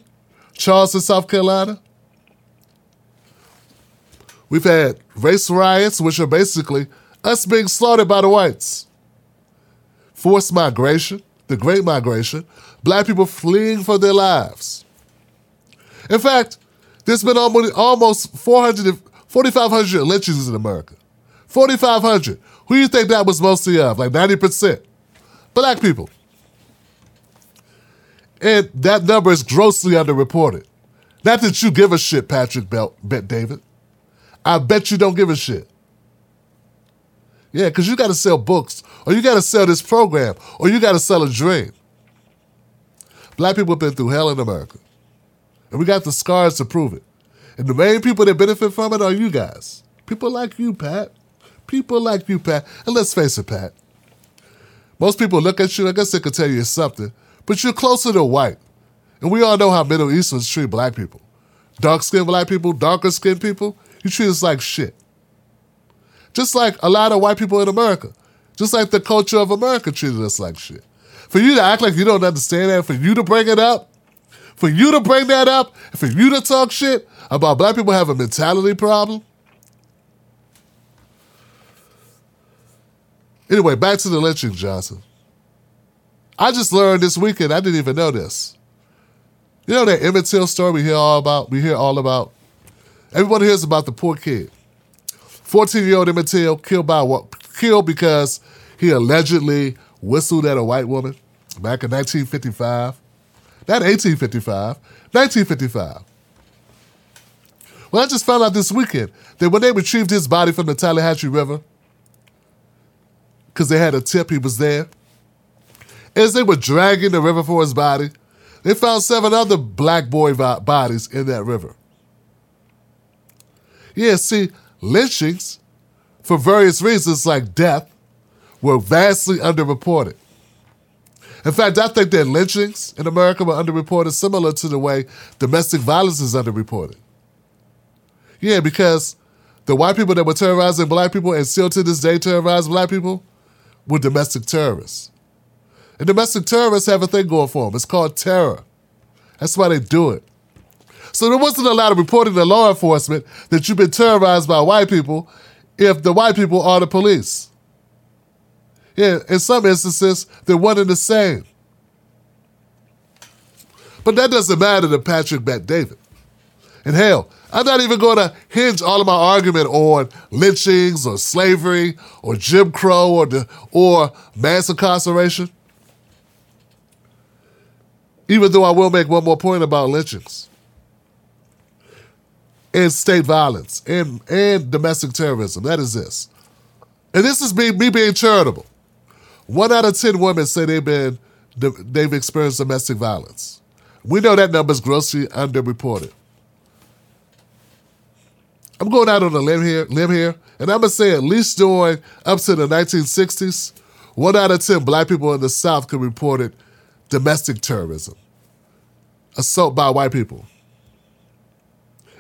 [SPEAKER 1] Charleston, South Carolina. We've had race riots, which are basically us being slaughtered by the whites forced migration, the Great Migration, black people fleeing for their lives. In fact, there's been almost 400, 4,500 lynchings in America. 4,500. Who do you think that was mostly of? Like 90%? Black people. And that number is grossly underreported. Not that you give a shit, Patrick Belt, Bet David. I bet you don't give a shit. Yeah, because you got to sell books, or you got to sell this program, or you got to sell a dream. Black people have been through hell in America, and we got the scars to prove it. And the main people that benefit from it are you guys. People like you, Pat. People like you, Pat. And let's face it, Pat. Most people look at you, I guess they could tell you something, but you're closer to white. And we all know how Middle Easterns treat black people. Dark skinned black people, darker skinned people, you treat us like shit. Just like a lot of white people in America. Just like the culture of America treated us like shit. For you to act like you don't understand that, for you to bring it up, for you to bring that up, for you to talk shit about black people have a mentality problem. Anyway, back to the lynching, Johnson. I just learned this weekend, I didn't even know this. You know that Emmett Till story we hear all about? We hear all about. Everybody hears about the poor kid 14 year old Emmett Till killed by what? Killed because he allegedly whistled at a white woman back in 1955. Not 1855, 1955. Well, I just found out this weekend that when they retrieved his body from the Tallahatchie River, because they had a tip he was there, as they were dragging the river for his body, they found seven other black boy bodies in that river. Yeah, see, lynchings, for various reasons like death, were vastly underreported. In fact, I think that lynchings in America were underreported similar to the way domestic violence is underreported. Yeah, because the white people that were terrorizing black people and still to this day terrorize black people were domestic terrorists. And domestic terrorists have a thing going for them. It's called terror. That's why they do it. So there wasn't a lot of reporting to law enforcement that you've been terrorized by white people if the white people are the police. Yeah, in some instances, they're one and the same. But that doesn't matter to Patrick Bet David. And hell, I'm not even going to hinge all of my argument on lynchings or slavery or Jim Crow or, the, or mass incarceration. Even though I will make one more point about lynchings and state violence and, and domestic terrorism. That is this. And this is me, me being charitable. One out of 10 women say they've been they've experienced domestic violence. We know that number is grossly underreported. I'm going out on a limb here, limb here, and I'm gonna say at least during up to the 1960s, one out of ten black people in the South could reported domestic terrorism, assault by white people.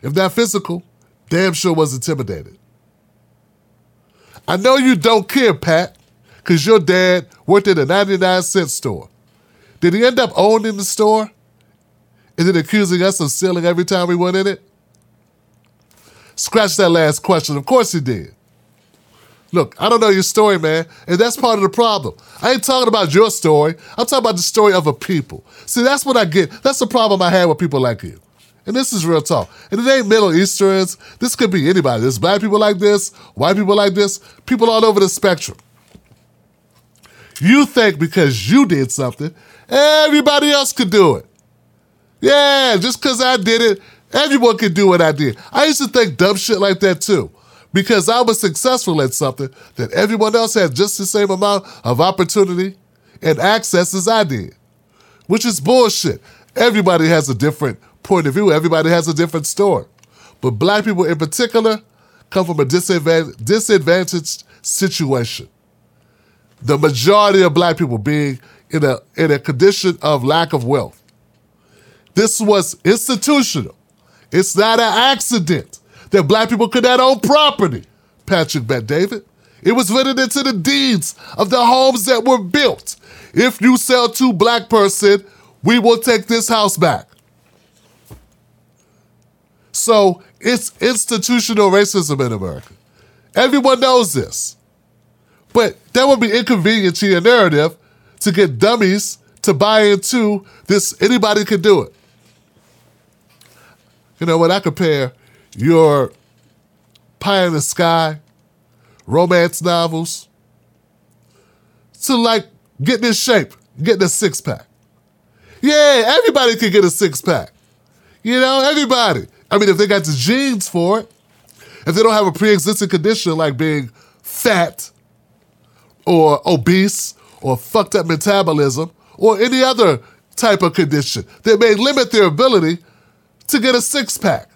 [SPEAKER 1] If not physical, damn sure was intimidated. I know you don't care, Pat, because your dad worked at a 99 cent store. Did he end up owning the store? And then accusing us of stealing every time we went in it? Scratch that last question. Of course he did. Look, I don't know your story, man, and that's part of the problem. I ain't talking about your story. I'm talking about the story of a people. See, that's what I get. That's the problem I have with people like you. And this is real talk. And it ain't Middle Easterns. This could be anybody. There's black people like this, white people like this, people all over the spectrum. You think because you did something, everybody else could do it. Yeah, just because I did it, everyone could do what I did. I used to think dumb shit like that too. Because I was successful at something that everyone else had just the same amount of opportunity and access as I did. Which is bullshit. Everybody has a different point of view. Everybody has a different story. But black people in particular come from a disadvantaged situation. The majority of black people being in a, in a condition of lack of wealth. This was institutional. It's not an accident that black people could not own property, Patrick Bet David. It was written into the deeds of the homes that were built. If you sell to black person, we will take this house back. So it's institutional racism in America. Everyone knows this. But that would be inconvenient to your narrative to get dummies to buy into this anybody can do it. You know, when I compare your pie in the sky romance novels to like getting in shape, getting a six pack. Yeah, everybody can get a six pack. You know, everybody. I mean, if they got the genes for it, if they don't have a pre existing condition like being fat or obese or fucked up metabolism or any other type of condition that may limit their ability to get a six pack.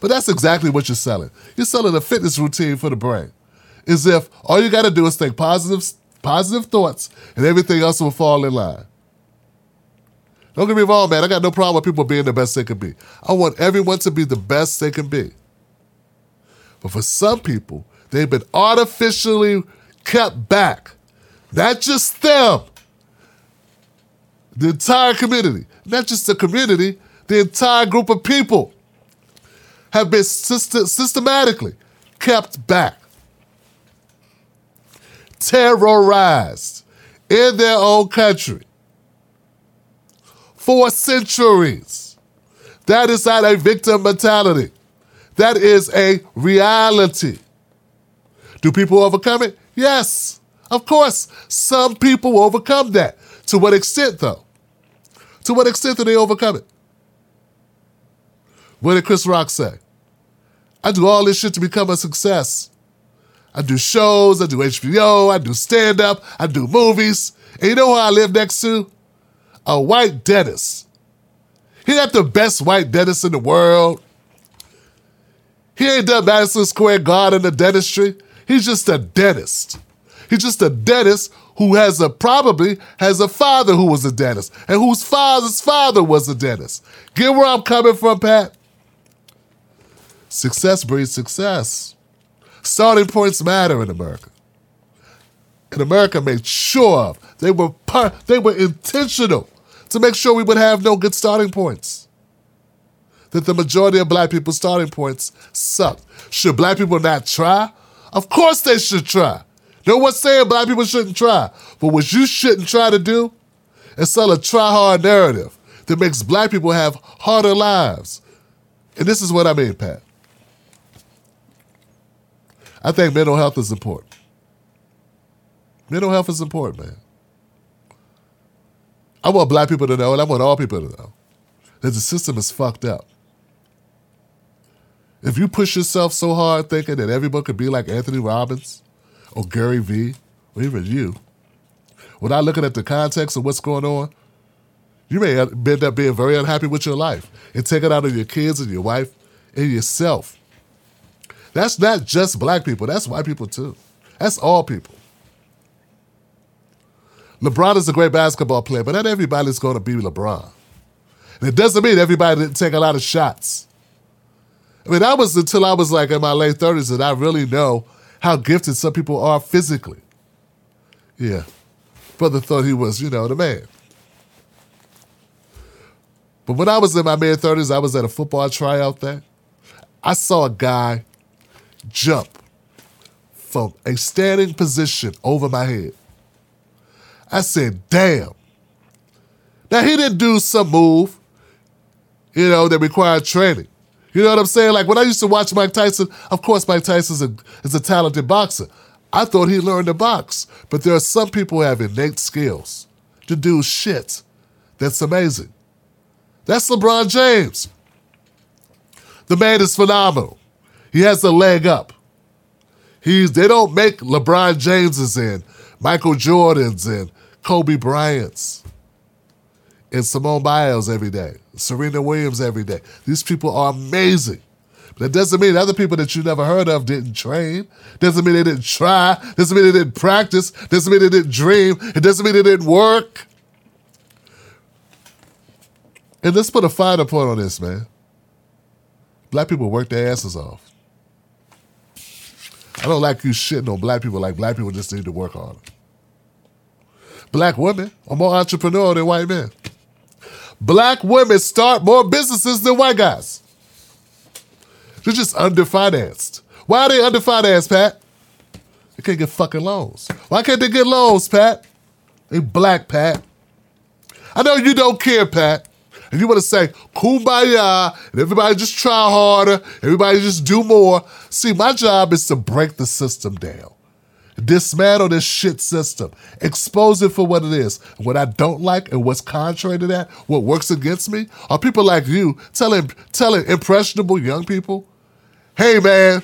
[SPEAKER 1] But that's exactly what you're selling. You're selling a fitness routine for the brain. As if all you got to do is think positive, positive thoughts and everything else will fall in line. Don't get me wrong, man. I got no problem with people being the best they can be. I want everyone to be the best they can be. But for some people, they've been artificially kept back. Not just them, the entire community. Not just the community, the entire group of people have been syst- systematically kept back, terrorized in their own country for centuries. That is not a victim mentality. That is a reality. Do people overcome it? Yes, of course. Some people overcome that. To what extent, though? To what extent do they overcome it? What did Chris Rock say? I do all this shit to become a success. I do shows, I do HBO, I do stand up, I do movies. And you know who I live next to? a white dentist. He not the best white dentist in the world. He ain't done Madison Square Garden the dentistry. He's just a dentist. He's just a dentist who has a probably has a father who was a dentist and whose father's father was a dentist. Get where I'm coming from, Pat? Success breeds success. Starting points matter in America. And America made sure of they were they were intentional to make sure we would have no good starting points. That the majority of black people's starting points suck. Should black people not try? Of course they should try. No one's saying black people shouldn't try. But what you shouldn't try to do is sell a try hard narrative that makes black people have harder lives. And this is what I mean, Pat. I think mental health is important. Mental health is important, man. I want black people to know, and I want all people to know, that the system is fucked up. If you push yourself so hard thinking that everyone could be like Anthony Robbins or Gary Vee or even you, without looking at the context of what's going on, you may end up being very unhappy with your life and take it out on your kids and your wife and yourself. That's not just black people, that's white people too. That's all people. LeBron is a great basketball player, but not everybody's going to be LeBron. And it doesn't mean everybody didn't take a lot of shots. I mean, that was until I was like in my late 30s that I really know how gifted some people are physically. Yeah. Brother thought he was, you know, the man. But when I was in my mid 30s, I was at a football tryout there. I saw a guy jump from a standing position over my head. I said, damn. Now, he didn't do some move, you know, that required training. You know what I'm saying? Like when I used to watch Mike Tyson, of course, Mike Tyson is a, is a talented boxer. I thought he learned to box, but there are some people who have innate skills to do shit that's amazing. That's LeBron James. The man is phenomenal. He has a leg up. He's they don't make LeBron Jameses in, Michael Jordans in, Kobe Bryant's and Simone Biles every day, Serena Williams every day. These people are amazing. But that doesn't mean other people that you never heard of didn't train. Doesn't mean they didn't try. Doesn't mean they didn't practice. Doesn't mean they didn't dream. It doesn't mean they didn't work. And let's put a finer point on this, man. Black people work their asses off. I don't like you shitting on black people like black people just need to work harder. Black women are more entrepreneurial than white men. Black women start more businesses than white guys. They're just underfinanced. Why are they underfinanced, Pat? They can't get fucking loans. Why can't they get loans, Pat? They black, Pat. I know you don't care, Pat. And you want to say kumbaya and everybody just try harder, everybody just do more. See, my job is to break the system down. Dismantle this shit system. Expose it for what it is. What I don't like and what's contrary to that, what works against me, are people like you telling telling impressionable young people, hey man,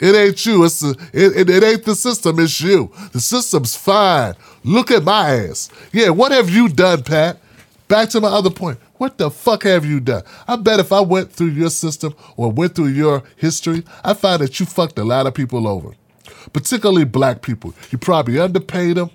[SPEAKER 1] it ain't you. It's the, it, it, it ain't the system. It's you. The system's fine. Look at my ass. Yeah, what have you done, Pat? Back to my other point. What the fuck have you done? I bet if I went through your system or went through your history, I find that you fucked a lot of people over particularly black people. You probably underpaid them,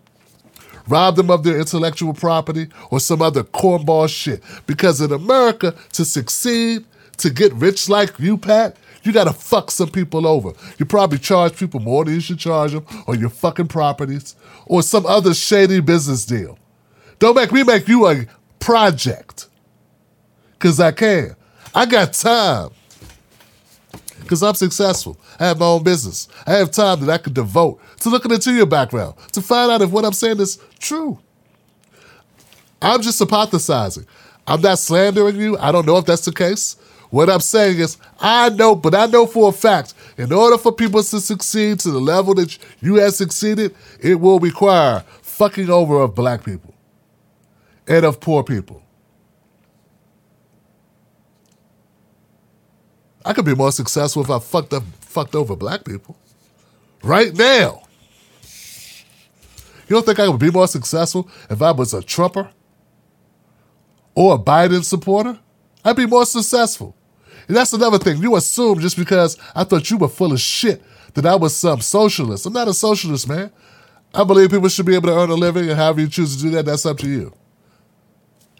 [SPEAKER 1] robbed them of their intellectual property, or some other cornball shit. Because in America, to succeed, to get rich like you, Pat, you gotta fuck some people over. You probably charge people more than you should charge them, or your fucking properties, or some other shady business deal. Don't make me make you a project. Cause I can. I got time because I'm successful. I have my own business. I have time that I could devote to looking into your background to find out if what I'm saying is true. I'm just hypothesizing. I'm not slandering you. I don't know if that's the case. What I'm saying is, I know, but I know for a fact, in order for people to succeed to the level that you have succeeded, it will require fucking over of black people and of poor people. I could be more successful if I fucked up, fucked over black people. Right now. You don't think I would be more successful if I was a Trumper or a Biden supporter? I'd be more successful. And that's another thing. You assume just because I thought you were full of shit that I was some socialist. I'm not a socialist, man. I believe people should be able to earn a living, and however you choose to do that, that's up to you.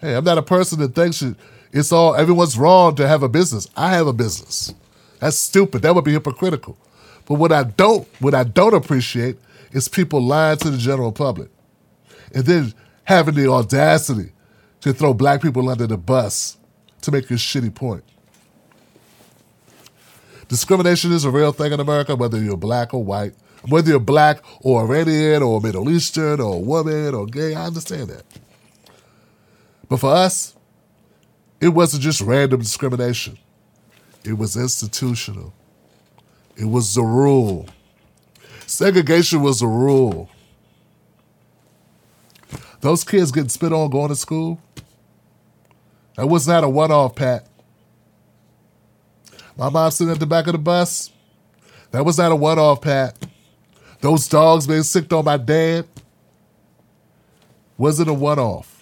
[SPEAKER 1] Hey, I'm not a person that thinks you it's all everyone's wrong to have a business. I have a business. That's stupid. That would be hypocritical. But what I don't what I don't appreciate is people lying to the general public. And then having the audacity to throw black people under the bus to make a shitty point. Discrimination is a real thing in America, whether you're black or white, whether you're black or Iranian or Middle Eastern or a woman or gay, I understand that. But for us, it wasn't just random discrimination, it was institutional. It was the rule. Segregation was the rule. Those kids getting spit on going to school. That was not a one off, Pat. My mom sitting at the back of the bus. That was not a one off, Pat. Those dogs being sicked on my dad. Wasn't a one off.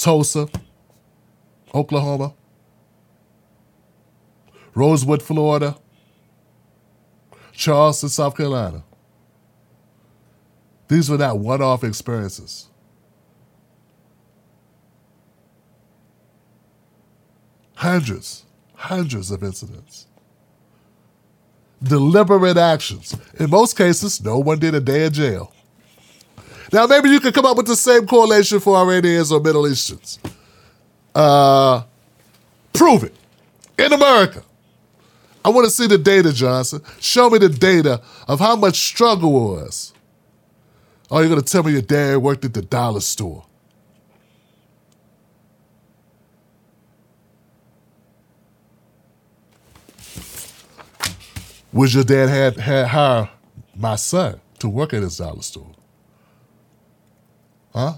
[SPEAKER 1] Tulsa, Oklahoma, Rosewood, Florida, Charleston, South Carolina. These were not one off experiences. Hundreds, hundreds of incidents. Deliberate actions. In most cases, no one did a day in jail. Now, maybe you could come up with the same correlation for Iranians or Middle Easterns. Uh, prove it. In America. I want to see the data, Johnson. Show me the data of how much struggle was. Oh, you're going to tell me your dad worked at the dollar store. Would your dad had, had hire my son to work at his dollar store? Huh?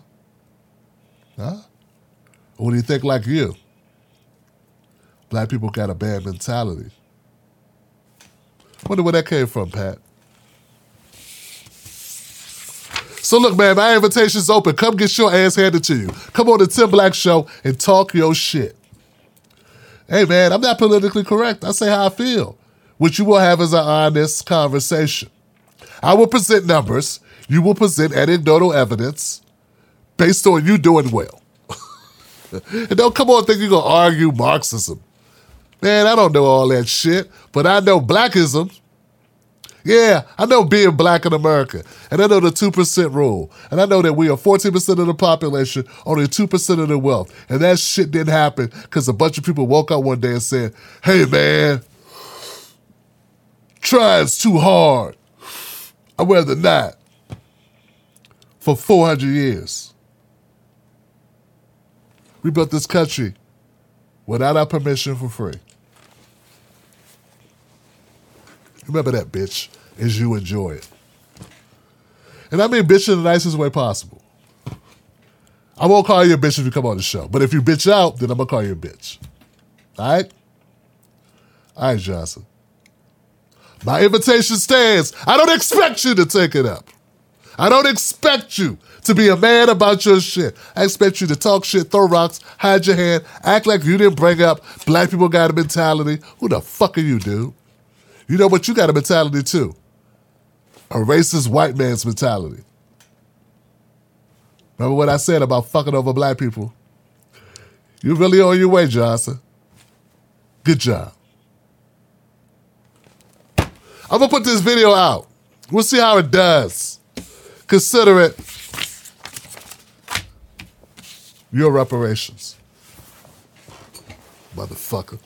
[SPEAKER 1] Huh? Do you think like you? Black people got a bad mentality. Wonder where that came from, Pat. So look, man, my invitation's open. Come get your ass handed to you. Come on the Tim Black Show and talk your shit. Hey, man, I'm not politically correct. I say how I feel, which you will have as an honest conversation. I will present numbers. You will present anecdotal evidence based on you doing well. and don't come on think you're going to argue Marxism. Man, I don't know all that shit, but I know blackism. Yeah, I know being black in America. And I know the 2% rule. And I know that we are 14% of the population, only 2% of the wealth. And that shit didn't happen because a bunch of people woke up one day and said, hey, man, trying's too hard. I'd rather not. For 400 years. We built this country without our permission for free. Remember that, bitch, as you enjoy it. And I mean bitch in the nicest way possible. I won't call you a bitch if you come on the show. But if you bitch out, then I'm to call you a bitch. All right? All right, Johnson. My invitation stands. I don't expect you to take it up. I don't expect you to be a man about your shit. I expect you to talk shit, throw rocks, hide your hand, act like you didn't bring up black people got a mentality. Who the fuck are you, dude? You know what? You got a mentality too. A racist white man's mentality. Remember what I said about fucking over black people? You really on your way, Johnson. Good job. I'm gonna put this video out. We'll see how it does. Consider it your reparations. Motherfucker.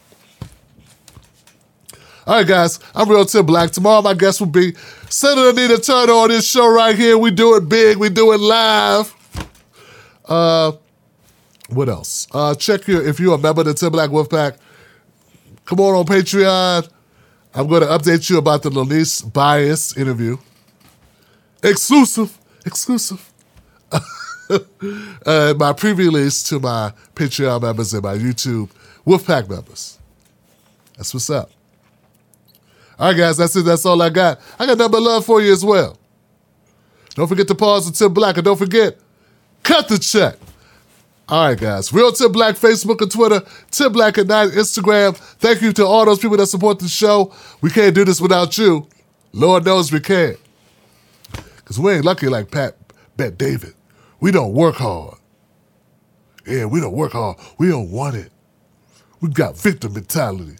[SPEAKER 1] All right, guys, I'm Real Tim Black. Tomorrow, my guest will be Senator Nina Turner on this show right here. We do it big, we do it live. Uh, what else? Uh, check your, if you're a member of the Tim Black Wolfpack, come on on Patreon. I'm going to update you about the Lonise Bias interview. Exclusive, exclusive. uh, my pre-release to my Patreon members and my YouTube Wolfpack members. That's what's up. All right, guys, that's it. That's all I got. I got number love for you as well. Don't forget to pause Tim Black, and don't forget, cut the check. All right, guys. Real Tim Black, Facebook and Twitter. Tim Black at night, Instagram. Thank you to all those people that support the show. We can't do this without you. Lord knows we can't. Because we ain't lucky like Pat Bet David. We don't work hard. Yeah, we don't work hard. We don't want it. We've got victim mentality.